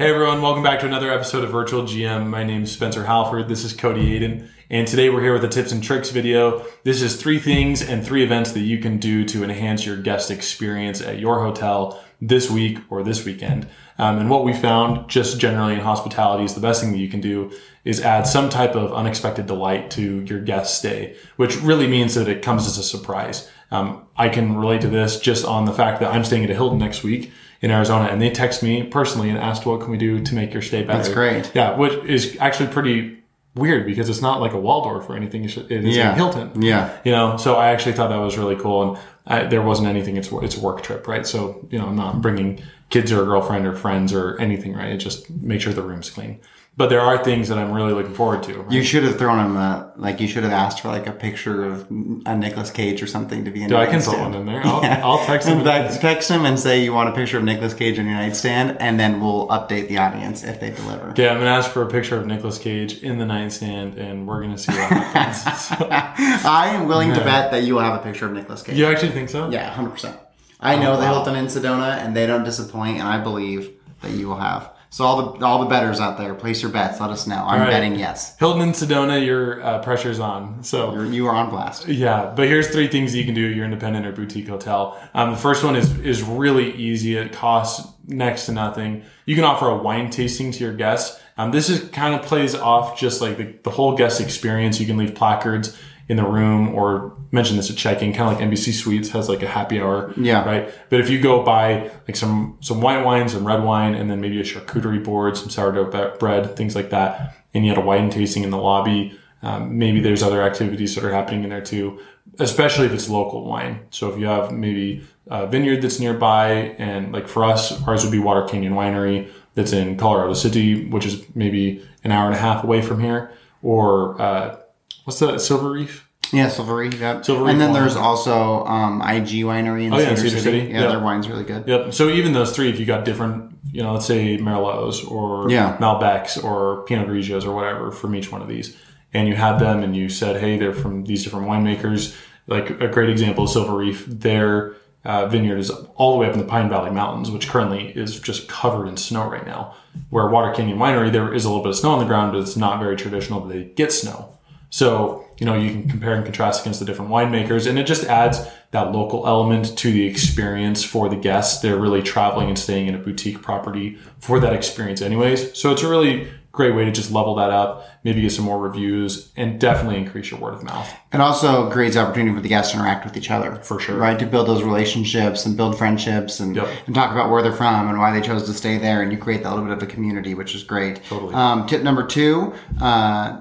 Hey everyone, welcome back to another episode of Virtual GM. My name is Spencer Halford. This is Cody Aiden. And today we're here with a tips and tricks video. This is three things and three events that you can do to enhance your guest experience at your hotel this week or this weekend. Um, and what we found just generally in hospitality is the best thing that you can do is add some type of unexpected delight to your guest stay, which really means that it comes as a surprise. Um, I can relate to this just on the fact that I'm staying at a Hilton next week in Arizona, and they text me personally and asked, "What can we do to make your stay better?" That's great. Yeah, which is actually pretty weird because it's not like a Waldorf or anything. It is Yeah. a Hilton. Yeah. You know, so I actually thought that was really cool, and I, there wasn't anything. It's it's a work trip, right? So you know, I'm not bringing kids or a girlfriend or friends or anything, right? It just make sure the room's clean. But there are things that I'm really looking forward to. right? You should have thrown him a uh, like. You should have asked for like a picture of a Nicolas Cage or something to be in. Your I can put one in there. I'll, I'll text In fact, text him and say you want a picture of Nicolas Cage on your nightstand, and then we'll update the audience if they deliver. Okay, I'm gonna ask for a picture of Nicolas Cage in the nightstand, and we're gonna see what happens. So- I am willing to bet that you will have a picture of Nicolas Cage. you actually think so? Yeah, hundred percent. I know the wow. Hilton in Sedona, and they don't disappoint, and I believe that you will have. So all the all the betters out there, place your bets. Let us know. I'm right. betting yes. Hilton and Sedona, your uh, pressure's on. So You're, you are on blast. Yeah, but here's three things you can do at your independent or boutique hotel. Um, the first one is is really easy. It costs next to nothing. You can offer a wine tasting to your guests. Um, this is kind of plays off just like the, the whole guest experience. You can leave placards in the room or mention this at check-in, kind of like Embassy Suites has like a happy hour. Yeah. Right. But if you go buy like some some white wine, some red wine, and then maybe a charcuterie board, some sourdough bread, things like that, and you had a wine tasting in the lobby. Um, maybe there's other activities that are happening in there too, especially if it's local wine. So if you have maybe a vineyard that's nearby, and like for us, ours would be Water Canyon Winery that's in Colorado City, which is maybe an hour and a half away from here, or uh, what's the Silver Reef? Yeah, Silvery. Yep. Silver and then there's also um, IG Winery in Oh, yeah, Cedar, City. City. Yeah, Yeah. their wine's really good. Yep. So even those three, if you got different, you know, let's say Merlots or Yeah. Malbecs or Pinot Grigios or whatever from each one of these, and you had them and you said, hey, they're from these different winemakers. Like a great example is Silver Reef. Their uh, vineyard is all the way up in the Pine Valley Mountains, which currently is just covered in snow right now. Where Water Canyon Winery, there is a little bit of snow on the ground, but it's not very traditional that they get snow. So, you know, you can compare and contrast against the different winemakers and it just adds that local element to the experience for the guests. They're really traveling and staying in a boutique property for that experience anyways. So it's a really great way to just level that up, maybe get some more reviews and definitely increase your word of mouth. It also creates opportunity for the guests to interact with each other. For sure. Right? To build those relationships and build friendships and, Yep. and talk about where they're from and why they chose to stay there. And you create that little bit of a community, which is great. Totally. Um, tip number two, uh,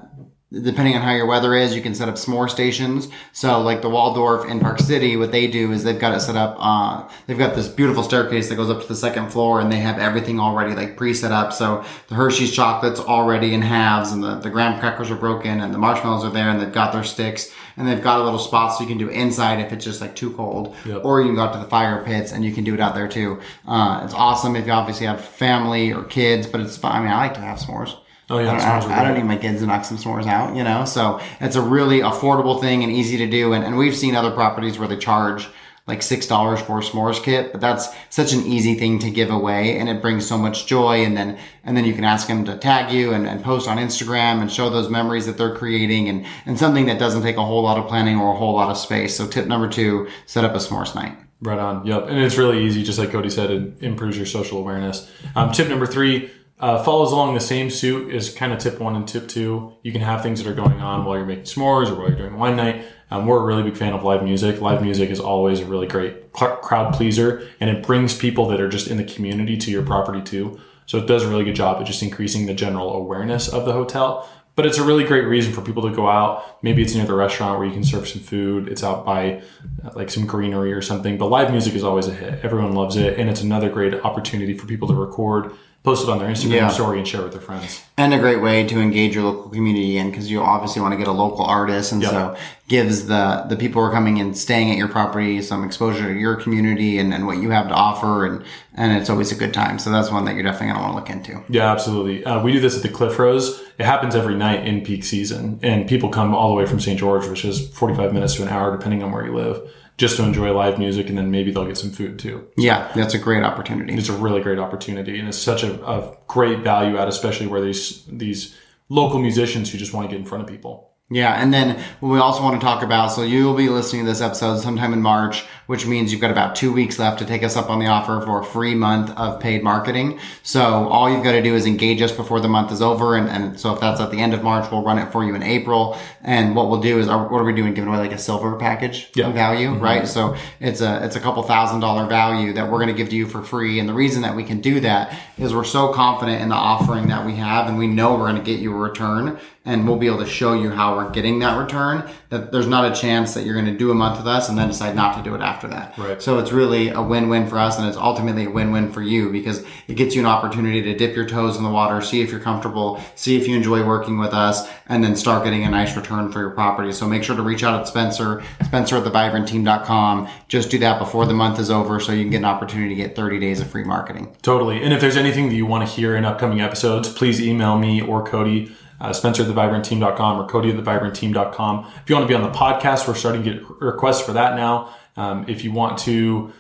depending on how your weather is, you can set up s'more stations. So like the Waldorf in Park City, what they do is they've got it set up, uh, they've got this beautiful staircase that goes up to the second floor and they have everything already like pre-set up. So the Hershey's chocolate's already in halves and the, the graham crackers are broken and the marshmallows are there and they've got their sticks and they've got a little spot so you can do inside if it's just like too cold Yep. or you can go out to the fire pits and you can do it out there too. Uh, it's awesome if you obviously have family or kids, but it's fun. I mean, I like to have s'mores. Oh, yeah, I don't, I I don't need my kids to knock some s'mores out, you know? So it's a really affordable thing and easy to do. And, and we've seen other properties where they charge like $6 for a s'mores kit, but that's such an easy thing to give away and it brings so much joy. And then, and then you can ask them to tag you and, and post on Instagram and show those memories that they're creating and, and something that doesn't take a whole lot of planning or a whole lot of space. So tip number two, set up a s'mores night. Right on. Yep. And it's really easy, just like Cody said, it improves your social awareness. Um, tip number three uh, follows along the same suit as kind of tip one and tip two. You can have things that are going on while you're making s'mores or while you're doing wine night. Um, we're a really big fan of live music. Live music is always a really great crowd pleaser and it brings people that are just in the community to your property too. So it does a really good job at just increasing the general awareness of the hotel. But it's a really great reason for people to go out. Maybe it's near the restaurant where you can serve some food. It's out by uh, like some greenery or something. But live music is always a hit. Everyone loves it. And it's another great opportunity for people to record, post it on their Instagram Yeah. story, and share with their friends. and a great way to engage your local community and because you obviously want to get a local artist and Yep. so gives the the people who are coming and staying at your property some exposure to your community and, and what you have to offer and and it's always a good time so that's one that you're definitely going to want to look into Yeah, absolutely. Uh, we do this at the Cliff Rose. It happens every night in peak season, and people come all the way from St. George, which is 45 minutes to an hour, depending on where you live. Just to enjoy live music, and then maybe they'll get some food too. Yeah, that's a great opportunity. It's a really great opportunity, and it's such a, a great value add, especially where these these local musicians who just want to get in front of people. Yeah, and then we also want to talk about so you'll be listening to this episode sometime in March, which means you've got about two weeks left to take us up on the offer for a free month of paid marketing. So all you've got to do is engage us before the month is over, and, and so if that's at the end of March, we'll run it for you in April. And what we'll do is, what are we doing? Giving away like a silver package Yeah. value, mm-hmm. right? So it's a it's a couple thousand dollar value that we're going to give to you for free. And the reason that we can do that is we're so confident in the offering that we have, and we know we're going to get you a return, and we'll be able to show you how we're getting that return. That there's not a chance that you're going to do a month with us and then decide not to do it after that. Right. So it's really a win-win for us, and it's ultimately a win-win for you because it gets you an opportunity to dip your toes in the water, see if you're comfortable, see if you enjoy working with us, and then start getting a nice return for your property. So make sure to reach out at Spencer, Spencer at thevibrantteam.com. Just do that before the month is over so you can get an opportunity to get 30 days of free marketing. Totally. And if there's anything that you want to hear in upcoming episodes, please email me or Cody, uh, Spencer at thevibrantteam.com or Cody at thevibrantteam.com. If you want to be on the podcast, we're starting to get requests for that now. Um, if you want to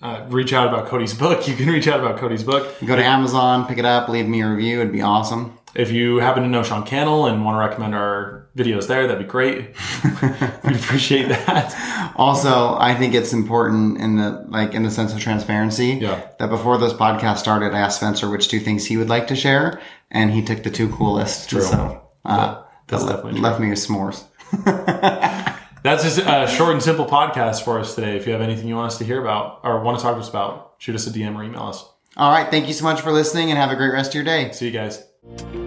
uh, reach out about Cody's book, you can reach out about Cody's book. Go to Amazon, pick it up, leave me a review. It'd be awesome. If you happen to know Sean Cannell and want to recommend our videos there, that'd be great. We'd appreciate that. Also, I think it's important in the like in the sense of transparency. Yeah. That before this podcast started, I asked Spencer which two things he would like to share, and he took the two coolest. True. So uh, That- that's that definitely left me with s'mores. That's just a short and simple podcast for us today. If you have anything you want us to hear about or want to talk to us about, shoot us a DM or email us. All right. Thank you so much for listening, and have a great rest of your day. See you guys.